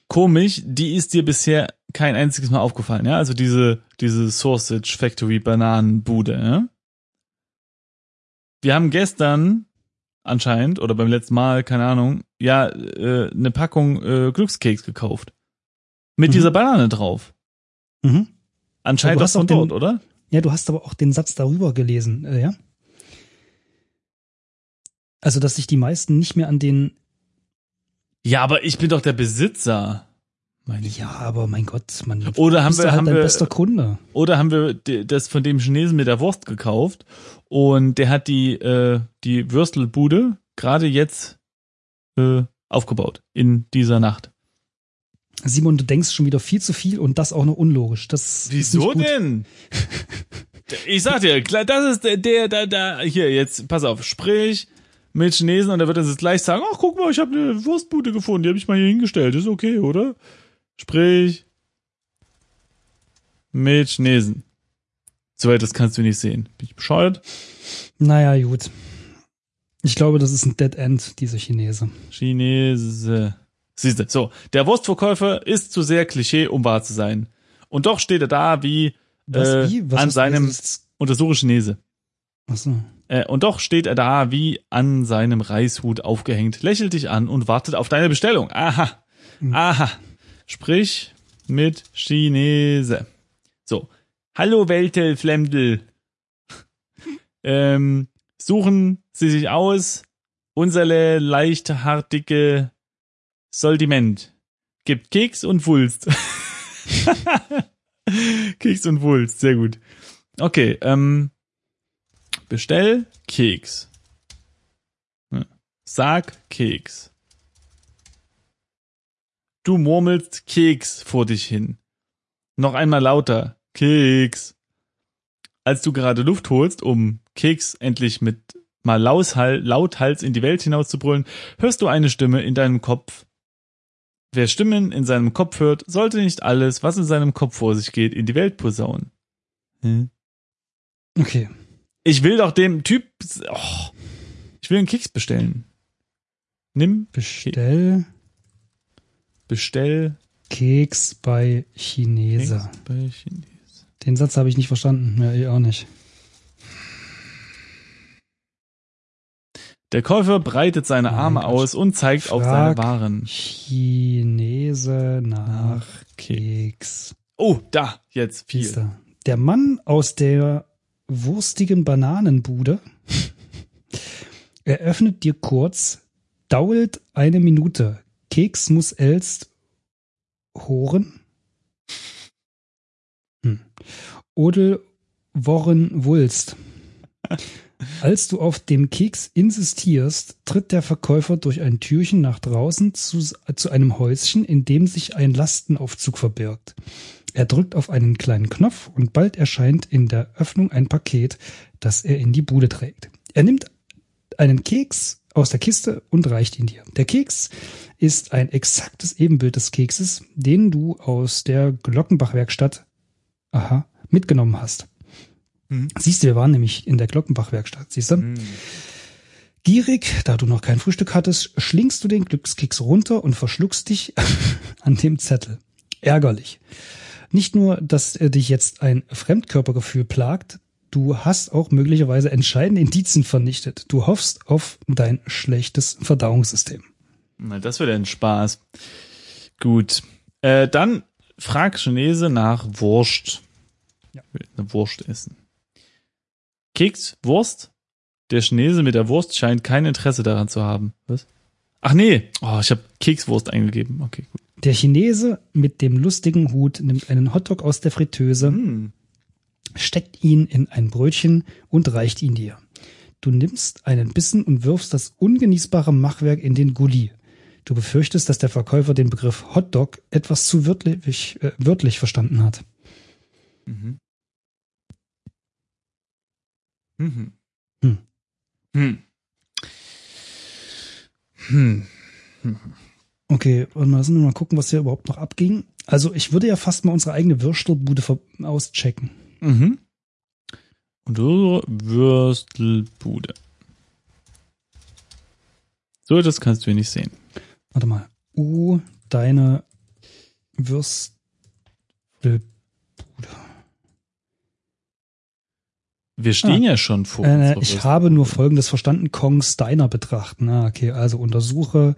komisch, die ist dir bisher kein einziges Mal aufgefallen, ja? Also diese, diese Sausage Factory Bananenbude, ja? Wir haben gestern anscheinend, oder beim letzten Mal, keine Ahnung, ja, äh, eine Packung äh, Glückskeks gekauft. Mit Mhm. dieser Banane drauf. Mhm. Anscheinend auch von dort, den- oder? Ja, du hast aber auch den Satz darüber gelesen, äh, ja? Also, dass sich die meisten nicht mehr an den. Ja, aber ich bin doch der Besitzer. Meine. Ja, aber mein Gott, man. Oder haben wir, halt haben dein wir, bester Kunde. oder haben wir das von dem Chinesen mit der Wurst gekauft und der hat die, äh, die Würstelbude gerade jetzt äh, aufgebaut in dieser Nacht. Simon, du denkst schon wieder viel zu viel und das auch noch unlogisch. Das ist Wieso denn? Ich sag dir, klar, das ist der, der, da, da, hier, jetzt, pass auf, sprich mit Chinesen und er wird uns jetzt gleich sagen, ach, guck mal, ich habe eine Wurstbude gefunden, die habe ich mal hier hingestellt, ist okay, oder? Sprich mit Chinesen. Soweit, das kannst du nicht sehen. Bin ich bescheuert? Naja, gut. Ich glaube, das ist ein Dead End, dieser Chinese. Chinese. Siehste, so, der Wurstverkäufer ist zu sehr Klischee, um wahr zu sein. Und doch steht er da wie Was, äh, wie? Was an seinem untersuche Chinese. Achso. Äh, und doch steht er da wie an seinem Reishut aufgehängt, lächelt dich an und wartet auf deine Bestellung. Aha. Hm. Aha. Sprich mit Chinese. So. Hallo Welte Flemdel. ähm, suchen Sie sich aus unsere leichthartige Sortiment. Gibt Keks und Wulst. Keks und Wulst, sehr gut. Okay, ähm, bestell Keks. Sag Keks. Du murmelst Keks vor dich hin. Noch einmal lauter. Keks. Als du gerade Luft holst, um Keks endlich mit mal laushal, lauthals in die Welt hinauszubrüllen, hörst du eine Stimme in deinem Kopf. Wer Stimmen in seinem Kopf hört, sollte nicht alles, was in seinem Kopf vor sich geht, in die Welt posaunen. Hm? Okay. Ich will doch dem Typ. Oh, ich will einen Keks bestellen. Nimm, Bestell bestell. Keks bei Keks Chinese. bei Chines. Den Satz habe ich nicht verstanden. Ja, ihr auch nicht. Der Käufer breitet seine Arme Gott. aus und zeigt auf seine Frag Waren. Chinese nach Keks. Oh, da, jetzt viel. Der Mann aus der wurstigen Bananenbude eröffnet dir kurz, dauert eine Minute. Keks muss elst horen. Hm. Odel worren wulst. Als du auf dem Keks insistierst, tritt der Verkäufer durch ein Türchen nach draußen zu, zu einem Häuschen, in dem sich ein Lastenaufzug verbirgt. Er drückt auf einen kleinen Knopf und bald erscheint in der Öffnung ein Paket, das er in die Bude trägt. Er nimmt einen Keks aus der Kiste und reicht ihn dir. Der Keks ist ein exaktes Ebenbild des Kekses, den du aus der Glockenbach-Werkstatt aha, mitgenommen hast. Mhm. Siehst du, wir waren nämlich in der Glockenbach-Werkstatt, siehst du? Hm. Gierig, da du noch kein Frühstück hattest, schlingst du den Glückskeks runter und verschluckst dich an dem Zettel. Ärgerlich. Nicht nur, dass äh, dich jetzt ein Fremdkörpergefühl plagt, du hast auch möglicherweise entscheidende Indizien vernichtet. Du hoffst auf dein schlechtes Verdauungssystem. Na, das wird ein Spaß. Gut. Äh, dann frag Chinese nach Wurst. Ja. Ich will eine Wurst essen. Keks, Wurst? Der Chinese mit der Wurst scheint kein Interesse daran zu haben. Was? Ach nee. Oh, ich habe Kekswurst eingegeben. Okay, gut. Der Chinese mit dem lustigen Hut nimmt einen Hotdog aus der Fritteuse, Hm. steckt ihn in ein Brötchen und reicht ihn dir. Du nimmst einen Bissen und wirfst das ungenießbare Machwerk in den Gully. Du befürchtest, dass der Verkäufer den Begriff Hotdog etwas zu wörtlich, äh, wörtlich verstanden hat. Mhm. Mhm. Hm. Hm. Hm. Okay, warte mal, lassen wir mal gucken, was hier überhaupt noch abging. Also ich würde ja fast mal unsere eigene Würstelbude auschecken. Mhm. Und unsere Würstelbude. So, das kannst du hier nicht sehen. Warte mal. Uh, deine Würst, Würstelbude. Wir stehen ja schon vor. Äh, ich habe nur Folgendes verstanden. Kongs Diner betrachten. Na, okay, also untersuche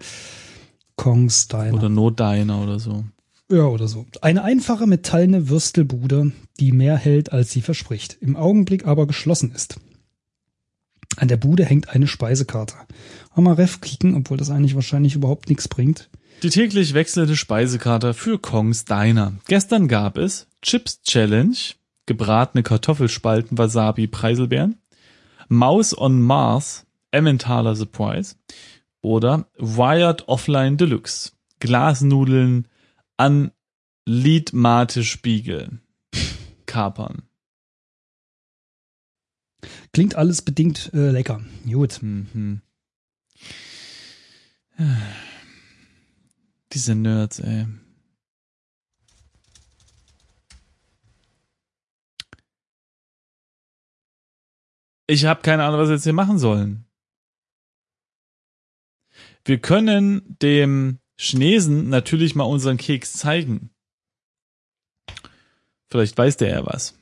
Kongs Diner. Oder No Diner oder so. Ja, oder so. Eine einfache metallene Würstelbude, die mehr hält, als sie verspricht, im Augenblick aber geschlossen ist. An der Bude hängt eine Speisekarte. Mal Ref kicken, obwohl das eigentlich wahrscheinlich überhaupt nichts bringt. Die täglich wechselnde Speisekarte für Kongs Diner. Gestern gab es Chips Challenge, gebratene Kartoffelspalten, Wasabi, Preiselbeeren, Maus on Mars, Emmentaler Surprise oder Wired Offline Deluxe, Glasnudeln an Liedmate Spiegel, Kapern. Klingt alles bedingt äh, lecker. Gut. Mhm. Diese Nerds, ey. Ich habe keine Ahnung, was wir jetzt hier machen sollen. Wir können dem Chinesen natürlich mal unseren Keks zeigen. Vielleicht weiß der ja was.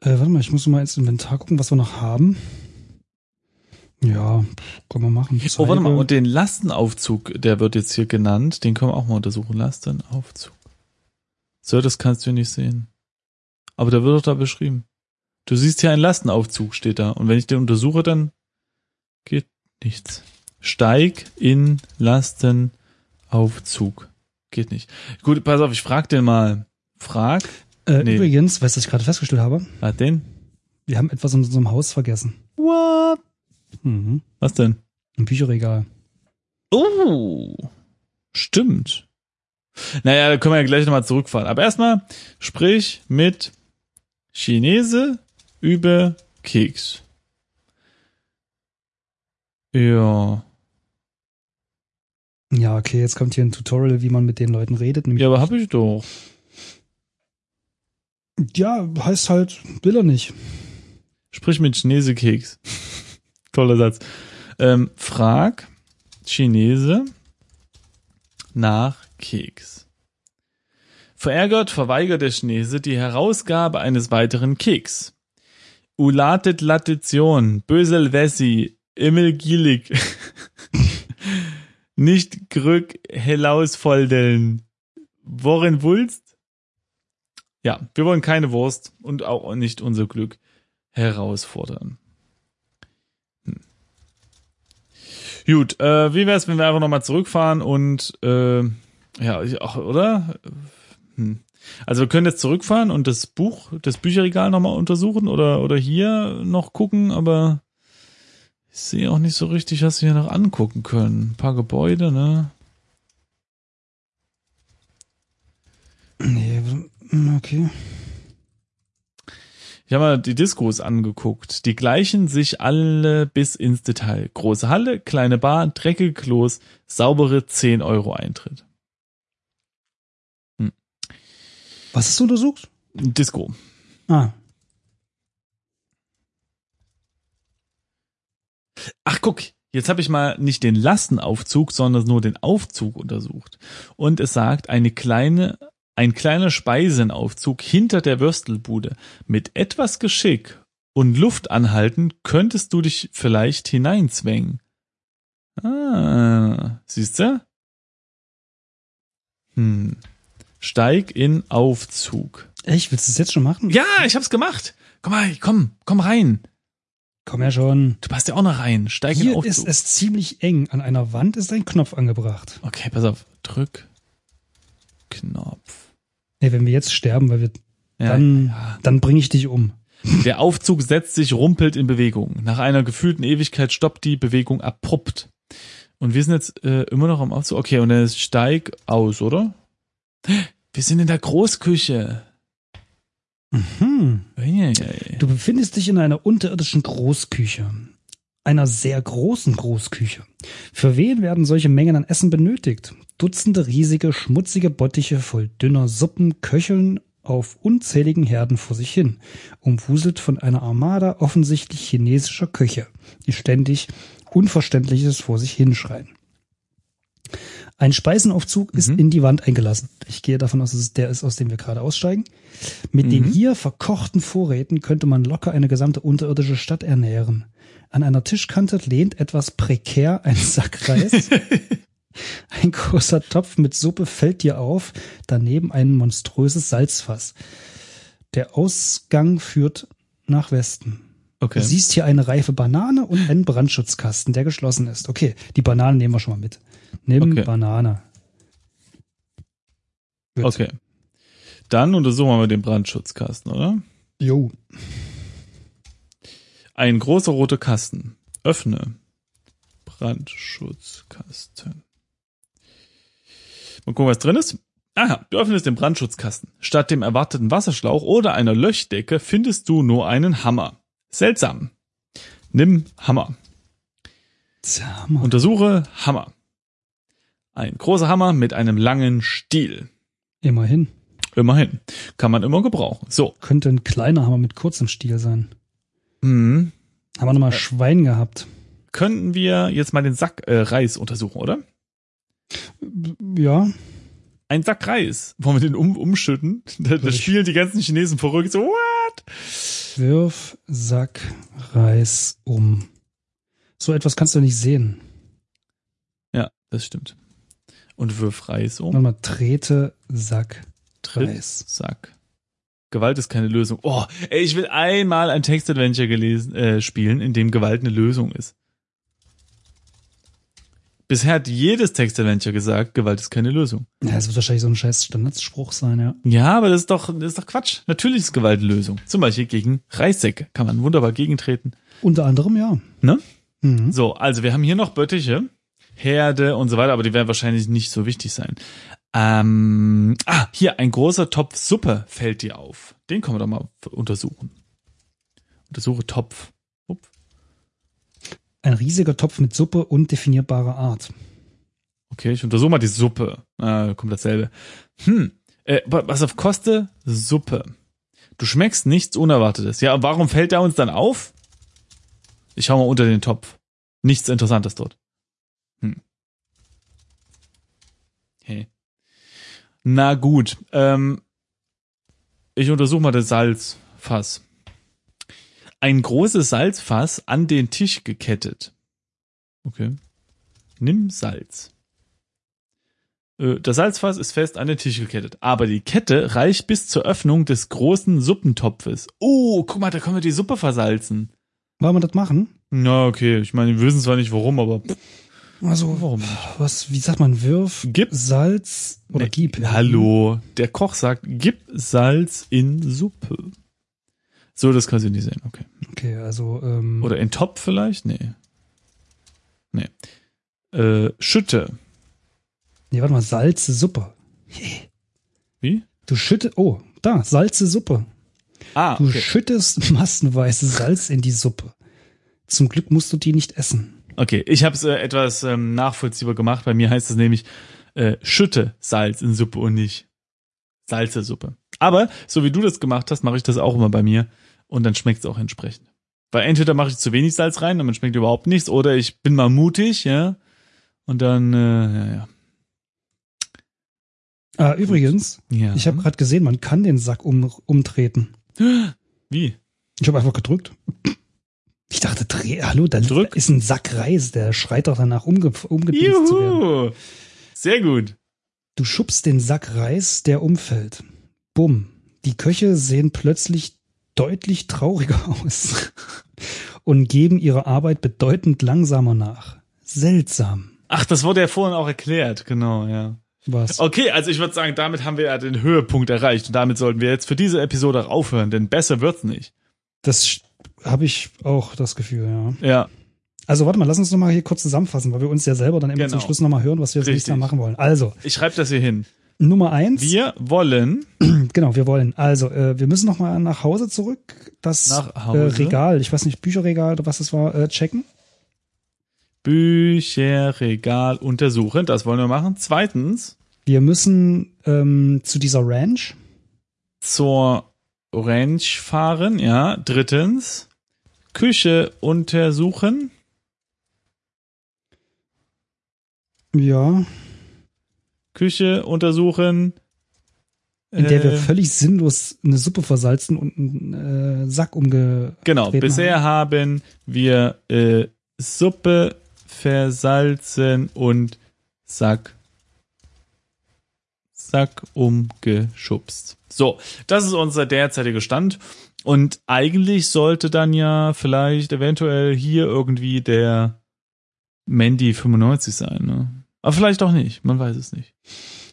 Äh, warte mal, ich muss mal ins Inventar gucken, was wir noch haben. Ja, können wir machen. Oh, warte mal, Zeige. und den Lastenaufzug, der wird jetzt hier genannt, den können wir auch mal untersuchen. Lastenaufzug. So, das kannst du nicht sehen. Aber der wird doch da beschrieben. Du siehst hier einen Lastenaufzug, steht da. Und wenn ich den untersuche, dann geht nichts. Steig in Lastenaufzug. Geht nicht. Gut, pass auf, ich frag den mal. Frag. Äh, nee. Übrigens, weißt du, was ich gerade festgestellt habe? Was denn? Wir haben etwas in unserem Haus vergessen. What? Mhm. Was denn? Ein Bücherregal. Oh, stimmt. Naja, da können wir ja gleich nochmal zurückfahren. Aber erstmal sprich mit Chinese über Keks. Ja. Ja, okay, jetzt kommt hier ein Tutorial, wie man mit den Leuten redet. Ja, aber hab ich doch. ja heißt halt, will er nicht. Sprich mit Chinese Keks. Toller Satz. Ähm, frag Chinese nach Keks. Verärgert verweigert der Chinese die Herausgabe eines weiteren Keks. Ulatet Latition, Bösel Wessi, Immel Gilig. Nicht Grück helausfoldeln. Worin Wulst? Ja, wir wollen keine Wurst und auch nicht unser Glück herausfordern. Hm. Gut, äh, wie wär's, wenn wir einfach nochmal zurückfahren und äh, ja, ich- auch, oder? Hm. Also wir können jetzt zurückfahren und das Buch, das Bücherregal nochmal untersuchen oder, oder hier noch gucken, aber ich sehe auch nicht so richtig, was wir hier noch angucken können. Ein paar Gebäude, ne? Nee, hm, okay. Ich habe mal die Diskos angeguckt. Die gleichen sich alle bis ins Detail. Große Halle, kleine Bar, dreckige Klos, saubere 10 Euro Eintritt. Was hast du untersucht? Disco. Ah, Ach guck, jetzt habe ich mal nicht den Lastenaufzug, sondern nur den Aufzug untersucht. Und es sagt, eine kleine, ein kleiner Speisenaufzug hinter der Würstelbude. Mit etwas Geschick und Luft anhalten könntest du dich vielleicht hineinzwängen. Ah, siehst du? Hm. Steig in Aufzug. echt? Willst du es jetzt schon machen? Ja, ich hab's gemacht. Komm mal, komm, komm rein. Komm ja schon. Du passt ja auch noch rein. Steig in Hier Aufzug. ist es ziemlich eng. An einer Wand ist ein Knopf angebracht. Okay, pass auf. Drück. Knopf. Nee, wenn wir jetzt sterben, weil wir, Ja, dann, ja. dann bringe ich dich um. Der Aufzug setzt sich, rumpelt in Bewegung. Nach einer gefühlten Ewigkeit stoppt die Bewegung abrupt. Und wir sind jetzt äh, immer noch am Aufzug. Okay, und dann Steig aus, oder? Wir sind in der Großküche. Hm. Eieiei. Du befindest dich in einer unterirdischen Großküche. Einer sehr großen Großküche. Für wen werden solche Mengen an Essen benötigt? Dutzende riesige, schmutzige Bottiche voll dünner Suppen köcheln auf unzähligen Herden vor sich hin, umwuselt von einer Armada offensichtlich chinesischer Köche, die ständig Unverständliches vor sich hinschreien. Ein Speisenaufzug ist Mhm. in die Wand eingelassen. Ich gehe davon aus, dass es der ist, aus dem wir gerade aussteigen. Mit den Mhm. hier verkochten Vorräten könnte man locker eine gesamte unterirdische Stadt ernähren. An einer Tischkante lehnt etwas prekär ein Sack Reis. ein großer Topf mit Suppe fällt dir auf, daneben ein monströses Salzfass. Der Ausgang führt nach Westen. Okay. Du siehst hier eine reife Banane und einen Brandschutzkasten, der geschlossen ist. Okay, die Banane nehmen wir schon mal mit. Nimm Okay. Banane. Gut. Okay. Dann untersuchen wir mal den Brandschutzkasten, oder? Jo. Ein großer roter Kasten. Öffne. Brandschutzkasten. Mal gucken, was drin ist. Aha, du öffnest den Brandschutzkasten. Statt dem erwarteten Wasserschlauch oder einer Löchdecke findest du nur einen Hammer. Seltsam. Nimm Hammer. Hammer. Untersuche Hammer. Ein großer Hammer mit einem langen Stiel. Immerhin. Immerhin. Kann man immer gebrauchen. So. Könnte ein kleiner Hammer mit kurzem Stiel sein. Hm. Haben wir nochmal Schwein gehabt. Könnten wir jetzt mal den Sack äh, Reis untersuchen, oder? Ja. Ein Sack Reis. Wollen wir den um, umschütten? Da, da spielen die ganzen Chinesen verrückt. So, what? Wirf Sack Reis um. So etwas kannst du nicht sehen. Ja, das stimmt. Und wirf Reis um. Mal, trete Sack Tritt, Reis. Sack. Gewalt ist keine Lösung. Oh, ey, ich will einmal ein Textadventure gelesen, äh, spielen, in dem Gewalt eine Lösung ist. Bisher hat jedes Textadventure gesagt, Gewalt ist keine Lösung. Ja, das wird wahrscheinlich so ein scheiß Standardspruch sein, ja. Ja, aber das ist doch, das ist doch Quatsch. Natürlich ist Gewalt Lösung. Zum Beispiel gegen Reissäcke kann man wunderbar gegentreten. Unter anderem, ja. Ne? Mhm. So, also wir haben hier noch Böttiche, Herde und so weiter, aber die werden wahrscheinlich nicht so wichtig sein. Ähm, ah, hier ein großer Topf Suppe fällt dir auf. Den können wir doch mal untersuchen. Untersuche Topf. Ein riesiger Topf mit Suppe undefinierbarer Art. Okay, ich untersuche mal die Suppe. Da kommt dasselbe. Hm, äh, wa- was auf Koste? Suppe. Du schmeckst nichts Unerwartetes. Ja, warum fällt er uns dann auf? Ich schau mal unter den Topf. Nichts Interessantes dort. Hm. Hey. Na gut. Ähm, ich untersuche mal das Salzfass. Ein großes Salzfass an den Tisch gekettet. Okay. Nimm Salz. Äh, Das Salzfass ist fest an den Tisch gekettet, aber die Kette reicht bis zur Öffnung des großen Suppentopfes. Oh, guck mal, da können wir die Suppe versalzen. Wollen wir das machen? Na, okay, ich meine, wir wissen zwar nicht warum, aber Also, warum nicht? was, wie sagt man, wirf, Gib. Salz oder Nee, gib. Hallo, der Koch sagt, gib Salz in Suppe. So, das kannst du nicht sehen, okay. Okay, also, ähm, Oder in Topf vielleicht? Nee. Nee. Äh, Schütte. nee, warte mal, Salze Suppe. Wie? Du schüttest, oh, da, Salze Suppe. Ah, Du okay. schüttest massenweise Salz in die Suppe. Zum Glück musst du die nicht essen. Okay, ich habe es äh, etwas ähm, nachvollziehbar gemacht. Bei mir heißt es nämlich äh, schütte Salz in Suppe und nicht Salzesuppe. Aber so wie du das gemacht hast, mache ich das auch immer bei mir und dann schmeckt es auch entsprechend. Weil entweder mache ich zu wenig Salz rein und man schmeckt überhaupt nichts oder ich bin mal mutig, ja, und dann äh, ja, ja. Ah, übrigens, ja. ich habe gerade gesehen, man kann den Sack um, umtreten. wie? Ich habe einfach gedrückt. Ich dachte, dreh, hallo, da Drück. ist ein Sack Reis, der schreit doch danach, umge, umgedingst zu werden. Juhu! Sehr gut. Du schubst den Sack Reis, der umfällt. Bumm. Die Köche sehen plötzlich deutlich trauriger aus und geben ihrer Arbeit bedeutend langsamer nach. Seltsam. Ach, das wurde ja vorhin auch erklärt, genau, ja. Was? Okay, also ich würde sagen, damit haben wir ja den Höhepunkt erreicht und damit sollten wir jetzt für diese Episode auch aufhören, denn besser wird's nicht. Das habe ich auch das Gefühl, ja. Ja, Also warte mal, lass uns noch mal hier kurz zusammenfassen, weil wir uns ja selber dann immer Genau. zum Schluss noch mal hören, was wir das nächste Mal machen wollen. Also, ich schreibe das hier hin. Nummer eins. Wir wollen Genau, wir wollen. Also, äh, wir müssen noch mal nach Hause zurück, das Nach Hause? Äh, Regal, ich weiß nicht, Bücherregal oder was es war, äh, checken. Bücherregal untersuchen. Das wollen wir machen. Zweitens Wir müssen ähm, zu dieser Ranch. zur Ranch fahren. Ja. Drittens Küche untersuchen. Ja. Küche untersuchen. In der wir Äh, völlig sinnlos eine Suppe versalzen und einen äh, Sack umge. Genau, bisher haben wir äh, Suppe versalzen und Sack Sack umgeschubst. So, das ist unser derzeitiger Stand. Und eigentlich sollte dann ja vielleicht eventuell hier irgendwie der Mandy 95 sein, ne? Aber vielleicht auch nicht, man weiß es nicht.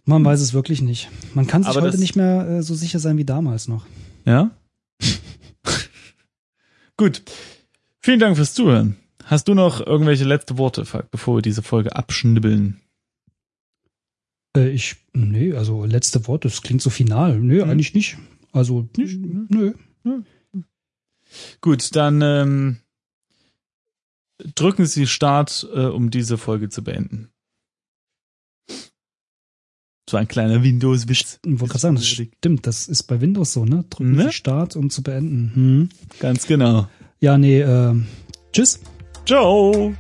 Man weiß es wirklich nicht. Man kann sich Aber heute nicht mehr äh, so sicher sein wie damals noch. Ja? Gut. Vielen Dank fürs Zuhören. Hast du noch irgendwelche letzte Worte, Falk, bevor wir diese Folge abschnibbeln? Äh, ich, nee, also letzte Wort, das klingt so final. Nö, Hm. eigentlich nicht. Also, Nicht? nö. Gut, dann ähm, drücken Sie Start, äh, um diese Folge zu beenden. So ein kleiner Windows-Witz. Ich wollte gerade sagen, das stimmt, das ist bei Windows so, ne? Drücken Ne? Start, um zu beenden. Hm. Ganz genau. Ja, nee, äh, tschüss. Ciao!